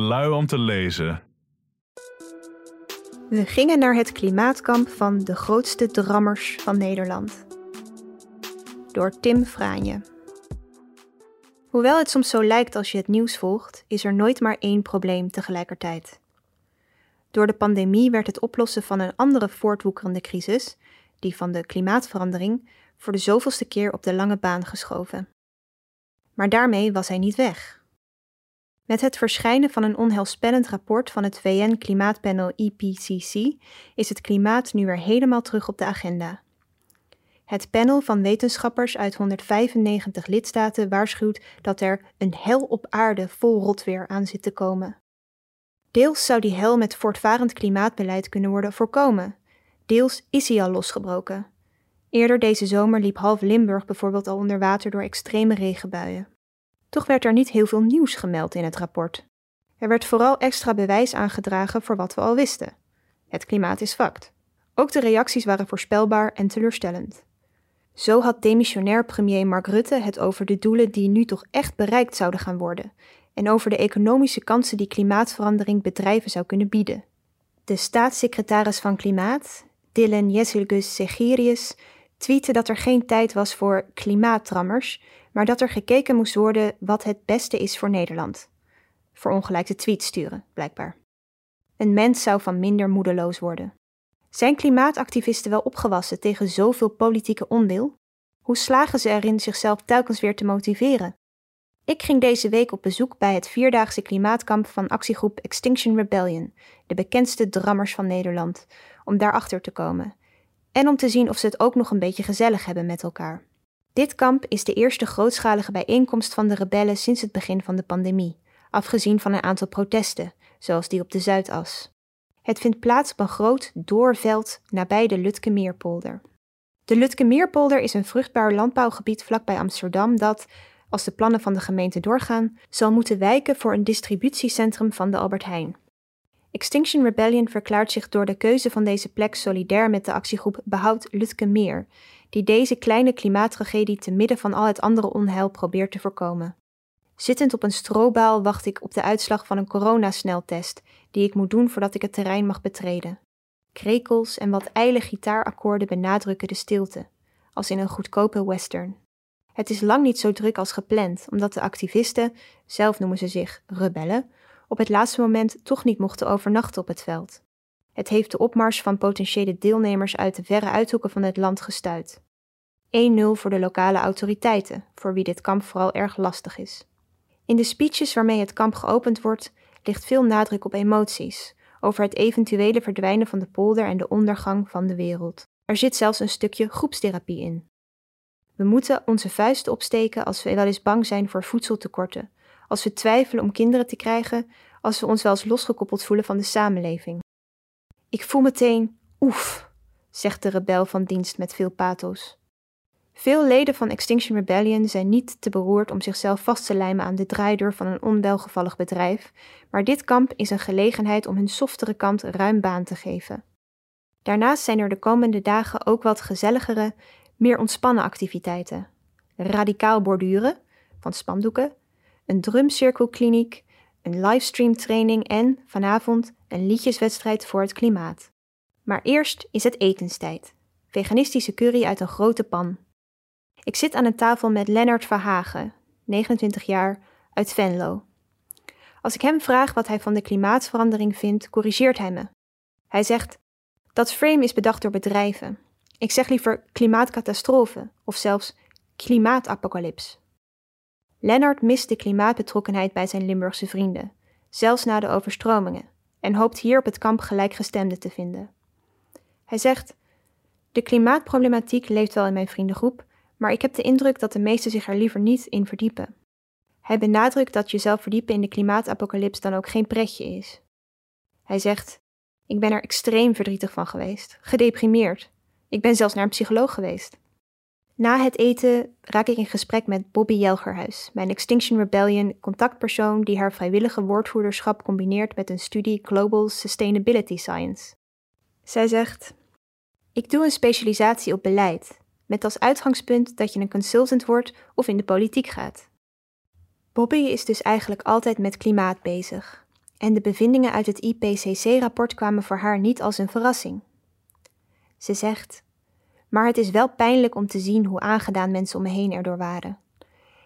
Lui om te lezen. We gingen naar het klimaatkamp van de grootste drammers van Nederland. Door Tim Fraanje. Hoewel het soms zo lijkt als je het nieuws volgt, is er nooit maar één probleem tegelijkertijd. Door de pandemie werd het oplossen van een andere voortwoekerende crisis, die van de klimaatverandering, voor de zoveelste keer op de lange baan geschoven. Maar daarmee was hij niet weg. Met het verschijnen van een onheilspellend rapport van het VN-klimaatpanel IPCC is het klimaat nu weer helemaal terug op de agenda. Het panel van wetenschappers uit 195 lidstaten waarschuwt dat er een hel op aarde vol rotweer aan zit te komen. Deels zou die hel met voortvarend klimaatbeleid kunnen worden voorkomen. Deels is hij al losgebroken. Eerder deze zomer liep half Limburg bijvoorbeeld al onder water door extreme regenbuien. Toch werd er niet heel veel nieuws gemeld in het rapport. Er werd vooral extra bewijs aangedragen voor wat we al wisten. Het klimaat is fact. Ook de reacties waren voorspelbaar en teleurstellend. Zo had demissionair premier Mark Rutte het over de doelen die nu toch echt bereikt zouden gaan worden en over de economische kansen die klimaatverandering bedrijven zou kunnen bieden. De staatssecretaris van Klimaat, Dylan Jesilgus Segerius, tweette dat er geen tijd was voor klimaattrammers, maar dat er gekeken moest worden wat het beste is voor Nederland. Voor ongelijke tweets sturen, blijkbaar. Een mens zou van minder moedeloos worden. Zijn klimaatactivisten wel opgewassen tegen zoveel politieke onwil? Hoe slagen ze erin zichzelf telkens weer te motiveren? Ik ging deze week op bezoek bij het vierdaagse klimaatkamp van actiegroep Extinction Rebellion, de bekendste drammers van Nederland, om daarachter te komen. En om te zien of ze het ook nog een beetje gezellig hebben met elkaar. Dit kamp is de eerste grootschalige bijeenkomst van de rebellen sinds het begin van de pandemie, afgezien van een aantal protesten, zoals die op de Zuidas. Het vindt plaats op een groot doorveld nabij de Lutkemeerpolder. De Lutkemeerpolder is een vruchtbaar landbouwgebied vlakbij Amsterdam dat, als de plannen van de gemeente doorgaan, zal moeten wijken voor een distributiecentrum van de Albert Heijn. Extinction Rebellion verklaart zich door de keuze van deze plek solidair met de actiegroep Behoud Lutkemeer, die deze kleine klimaattragedie te midden van al het andere onheil probeert te voorkomen. Zittend op een strobaal wacht ik op de uitslag van een coronasneltest die ik moet doen voordat ik het terrein mag betreden. Krekels en wat ijle gitaarakkoorden benadrukken de stilte, als in een goedkope western. Het is lang niet zo druk als gepland, omdat de activisten, zelf noemen ze zich rebellen, op het laatste moment toch niet mochten overnachten op het veld. Het heeft de opmars van potentiële deelnemers uit de verre uithoeken van het land gestuit. 1-0 voor de lokale autoriteiten, voor wie dit kamp vooral erg lastig is. In de speeches waarmee het kamp geopend wordt, ligt veel nadruk op emoties, over het eventuele verdwijnen van de polder en de ondergang van de wereld. Er zit zelfs een stukje groepstherapie in. We moeten onze vuisten opsteken als we wel eens bang zijn voor voedseltekorten, als we twijfelen om kinderen te krijgen, als we ons wel eens losgekoppeld voelen van de samenleving. Ik voel meteen oef, zegt de rebel van dienst met veel pathos. Veel leden van Extinction Rebellion zijn niet te beroerd om zichzelf vast te lijmen aan de draaideur van een onwelgevallig bedrijf, maar dit kamp is een gelegenheid om hun softere kant ruim baan te geven. Daarnaast zijn er de komende dagen ook wat gezelligere, meer ontspannen activiteiten. Radicaal borduren, van spandoeken, een drumcirkelkliniek, een livestreamtraining en, vanavond, een liedjeswedstrijd voor het klimaat. Maar eerst is het etenstijd. Veganistische curry uit een grote pan. Ik zit aan een tafel met Lennart Verhagen, 29 jaar, uit Venlo. Als ik hem vraag wat hij van de klimaatverandering vindt, corrigeert hij me. Hij zegt: Dat frame is bedacht door bedrijven. Ik zeg liever klimaatcatastrofe of zelfs klimaatapocalyps. Lennart mist de klimaatbetrokkenheid bij zijn Limburgse vrienden, zelfs na de overstromingen, en hoopt hier op het kamp gelijkgestemden te vinden. Hij zegt: De klimaatproblematiek leeft wel in mijn vriendengroep, maar ik heb de indruk dat de meesten zich er liever niet in verdiepen. Hij benadrukt dat jezelf verdiepen in de klimaatapocalyps dan ook geen pretje is. Hij zegt: Ik ben er extreem verdrietig van geweest, gedeprimeerd. Ik ben zelfs naar een psycholoog geweest. Na het eten raak ik in gesprek met Bobby Jelgerhuis, mijn Extinction Rebellion contactpersoon die haar vrijwillige woordvoerderschap combineert met een studie Global Sustainability Science. Zij zegt: Ik doe een specialisatie op beleid, met als uitgangspunt dat je een consultant wordt of in de politiek gaat. Bobby is dus eigenlijk altijd met klimaat bezig. En de bevindingen uit het IPCC-rapport kwamen voor haar niet als een verrassing. Ze zegt: Maar het is wel pijnlijk om te zien hoe aangedaan mensen om me heen erdoor waren.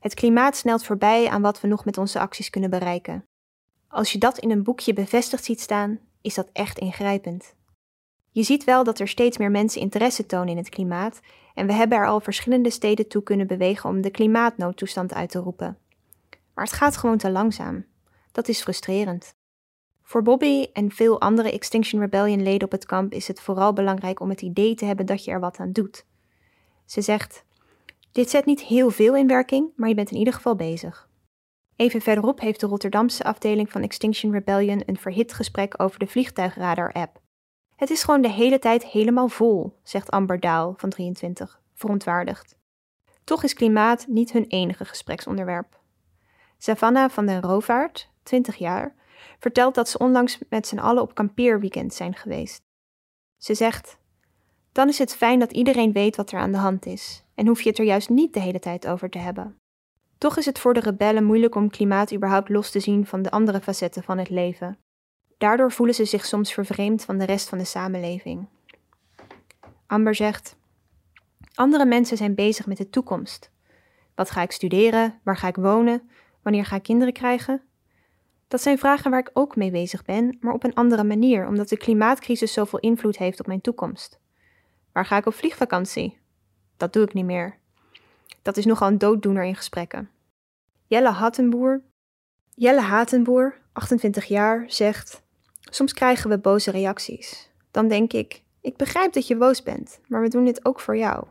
Het klimaat snelt voorbij aan wat we nog met onze acties kunnen bereiken. Als je dat in een boekje bevestigd ziet staan, is dat echt ingrijpend. Je ziet wel dat er steeds meer mensen interesse tonen in het klimaat en we hebben er al verschillende steden toe kunnen bewegen om de klimaatnoodtoestand uit te roepen. Maar het gaat gewoon te langzaam. Dat is frustrerend. Voor Bobby en veel andere Extinction Rebellion leden op het kamp is het vooral belangrijk om het idee te hebben dat je er wat aan doet. Ze zegt: Dit zet niet heel veel in werking, maar je bent in ieder geval bezig. Even verderop heeft de Rotterdamse afdeling van Extinction Rebellion een verhit gesprek over de vliegtuigradar-app. Het is gewoon de hele tijd helemaal vol, zegt Amber Daal van 23, verontwaardigd. Toch is klimaat niet hun enige gespreksonderwerp. Savannah van den Rovaart, 20 jaar, vertelt dat ze onlangs met z'n allen op kampeerweekend zijn geweest. Ze zegt: Dan is het fijn dat iedereen weet wat er aan de hand is en hoef je het er juist niet de hele tijd over te hebben. Toch is het voor de rebellen moeilijk om klimaat überhaupt los te zien van de andere facetten van het leven. Daardoor voelen ze zich soms vervreemd van de rest van de samenleving. Amber zegt: Andere mensen zijn bezig met de toekomst. Wat ga ik studeren? Waar ga ik wonen? Wanneer ga ik kinderen krijgen? Dat zijn vragen waar ik ook mee bezig ben, maar op een andere manier, omdat de klimaatcrisis zoveel invloed heeft op mijn toekomst. Waar ga ik op vliegvakantie? Dat doe ik niet meer. Dat is nogal een dooddoener in gesprekken. Jelle Hattenboer, Jelle Hatenboer, 28 jaar, zegt: Soms krijgen we boze reacties. Dan denk ik: Ik begrijp dat je boos bent, maar we doen dit ook voor jou.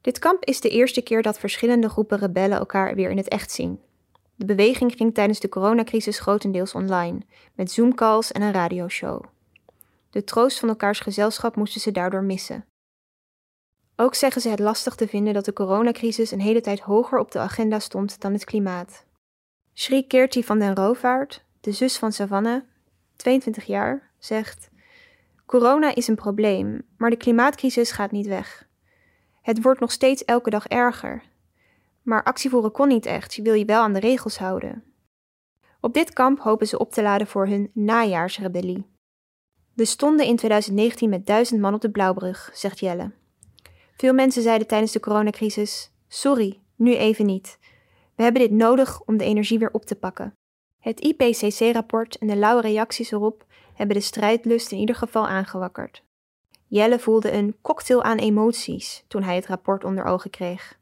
Dit kamp is de eerste keer dat verschillende groepen rebellen elkaar weer in het echt zien. De beweging ging tijdens de coronacrisis grotendeels online, met Zoom-calls en een radioshow. De troost van elkaars gezelschap moesten ze daardoor missen. Ook zeggen ze het lastig te vinden dat de coronacrisis een hele tijd hoger op de agenda stond dan het klimaat. Shri Kirti van den Roovaart, de zus van Savannah, 22 jaar, zegt: Corona is een probleem, maar de klimaatcrisis gaat niet weg. Het wordt nog steeds elke dag erger. Maar actievoeren kon niet echt, je wil je wel aan de regels houden. Op dit kamp hopen ze op te laden voor hun najaarsrebellie. We stonden in 2019 met duizend man op de Blauwbrug, zegt Jelle. Veel mensen zeiden tijdens de coronacrisis: Sorry, nu even niet. We hebben dit nodig om de energie weer op te pakken. Het IPCC-rapport en de lauwe reacties erop hebben de strijdlust in ieder geval aangewakkerd. Jelle voelde een cocktail aan emoties toen hij het rapport onder ogen kreeg.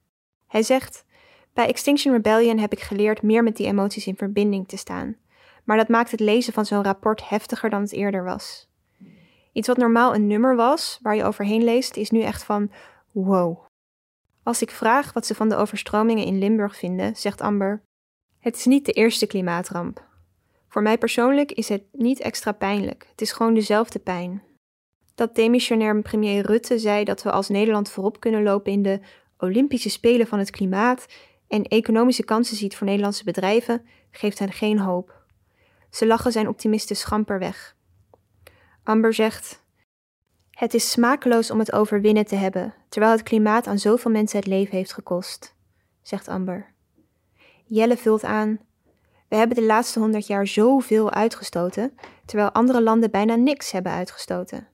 Hij zegt: Bij Extinction Rebellion heb ik geleerd meer met die emoties in verbinding te staan, maar dat maakt het lezen van zo'n rapport heftiger dan het eerder was. Iets wat normaal een nummer was, waar je overheen leest, is nu echt van wow. Als ik vraag wat ze van de overstromingen in Limburg vinden, zegt Amber: Het is niet de eerste klimaatramp. Voor mij persoonlijk is het niet extra pijnlijk, het is gewoon dezelfde pijn. Dat demissionair premier Rutte zei dat we als Nederland voorop kunnen lopen in de Olympische Spelen van het klimaat en economische kansen ziet voor Nederlandse bedrijven, geeft hen geen hoop. Ze lachen zijn optimisten schamper weg. Amber zegt: Het is smakeloos om het over winnen te hebben, terwijl het klimaat aan zoveel mensen het leven heeft gekost, zegt Amber. Jelle vult aan: We hebben de laatste honderd jaar zoveel uitgestoten, terwijl andere landen bijna niks hebben uitgestoten.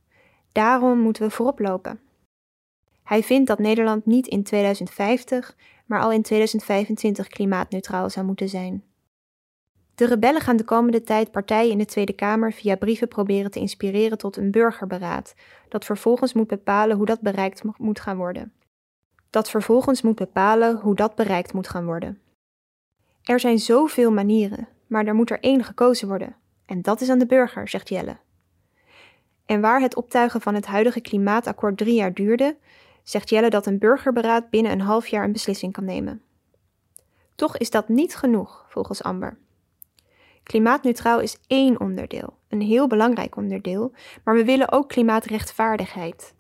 Daarom moeten we voorop lopen. Hij vindt dat Nederland niet in 2050, maar al in 2025 klimaatneutraal zou moeten zijn. De rebellen gaan de komende tijd partijen in de Tweede Kamer via brieven proberen te inspireren tot een burgerberaad, dat vervolgens moet bepalen hoe dat bereikt moet gaan worden. Dat vervolgens moet bepalen hoe dat bereikt moet gaan worden. Er zijn zoveel manieren, maar er moet er één gekozen worden. En dat is aan de burger, zegt Jelle. En waar het optuigen van het huidige klimaatakkoord drie jaar duurde, zegt Jelle dat een burgerberaad binnen een half jaar een beslissing kan nemen. Toch is dat niet genoeg, volgens Amber. Klimaatneutraal is één onderdeel, een heel belangrijk onderdeel, maar we willen ook klimaatrechtvaardigheid.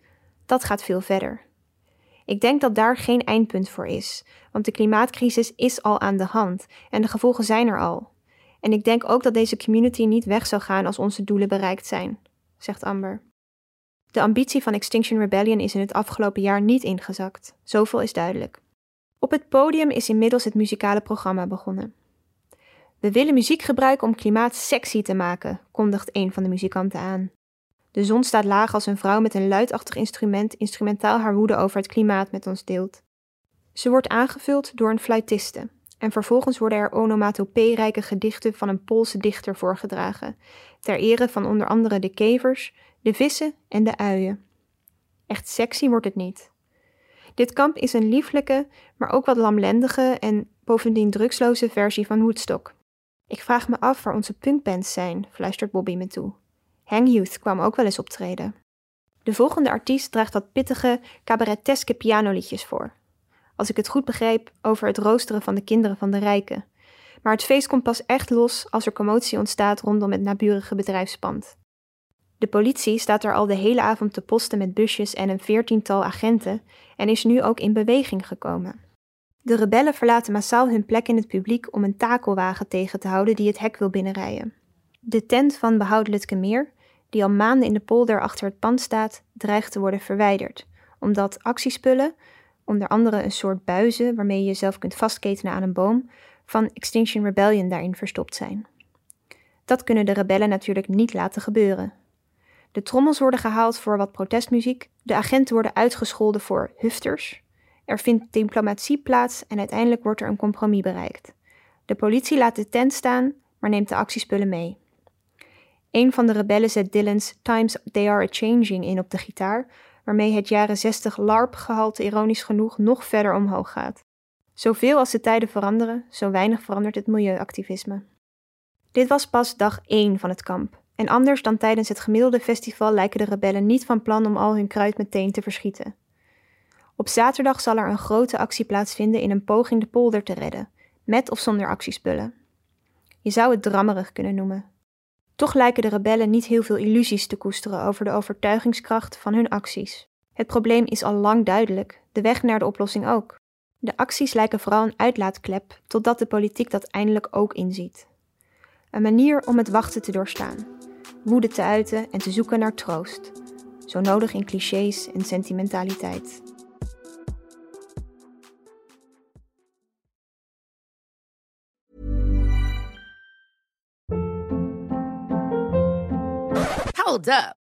Dat gaat veel verder. Ik denk dat daar geen eindpunt voor is, want de klimaatcrisis is al aan de hand en de gevolgen zijn er al. En ik denk ook dat deze community niet weg zou gaan als onze doelen bereikt zijn, zegt Amber. De ambitie van Extinction Rebellion is in het afgelopen jaar niet ingezakt. Zoveel is duidelijk. Op het podium is inmiddels het muzikale programma begonnen. We willen muziek gebruiken om klimaat sexy te maken, kondigt een van de muzikanten aan. De zon staat laag als een vrouw met een luidachtig instrument instrumentaal haar woede over het klimaat met ons deelt. Ze wordt aangevuld door een fluitiste en vervolgens worden er onomatopee-rijke gedichten van een Poolse dichter voorgedragen, ter ere van onder andere de kevers, de vissen en de uien. Echt sexy wordt het niet. Dit kamp is een lieflijke, maar ook wat lamlendige en bovendien drugsloze versie van Woodstock. Ik vraag me af waar onze punkbands zijn, fluistert Bobby me toe. Hang Youth kwam ook wel eens optreden. De volgende artiest draagt wat pittige, cabareteske pianoliedjes voor. Als ik het goed begreep, over het roosteren van de kinderen van de rijken. Maar het feest komt pas echt los als er commotie ontstaat rondom het naburige bedrijfspand. De politie staat er al de hele avond te posten met busjes en een veertiental agenten en is nu ook in beweging gekomen. De rebellen verlaten massaal hun plek in het publiek om een takelwagen tegen te houden die het hek wil binnenrijden. De tent van Behoud Lutkemeer, die al maanden in de polder achter het pand staat, dreigt te worden verwijderd, omdat actiespullen, onder andere een soort buizen waarmee je jezelf kunt vastketenen aan een boom, van Extinction Rebellion daarin verstopt zijn. Dat kunnen de rebellen natuurlijk niet laten gebeuren. De trommels worden gehaald voor wat protestmuziek, de agenten worden uitgescholden voor hufters, er vindt diplomatie plaats en uiteindelijk wordt er een compromis bereikt. De politie laat de tent staan, maar neemt de actiespullen mee. Een van de rebellen zet Dylan's Times They Are a Changing in op de gitaar, waarmee het jaren 60 LARP-gehalte ironisch genoeg nog verder omhoog gaat. Zoveel als de tijden veranderen, zo weinig verandert het milieuactivisme. Dit was pas dag 1 van het kamp. En anders dan tijdens het gemiddelde festival lijken de rebellen niet van plan om al hun kruid meteen te verschieten. Op zaterdag zal er een grote actie plaatsvinden in een poging de polder te redden, met of zonder actiespullen. Je zou het drammerig kunnen noemen. Toch lijken de rebellen niet heel veel illusies te koesteren over de overtuigingskracht van hun acties. Het probleem is al lang duidelijk, de weg naar de oplossing ook. De acties lijken vooral een uitlaatklep totdat de politiek dat eindelijk ook inziet. Een manier om het wachten te doorstaan, woede te uiten en te zoeken naar troost, zo nodig in clichés en sentimentaliteit. Hold up.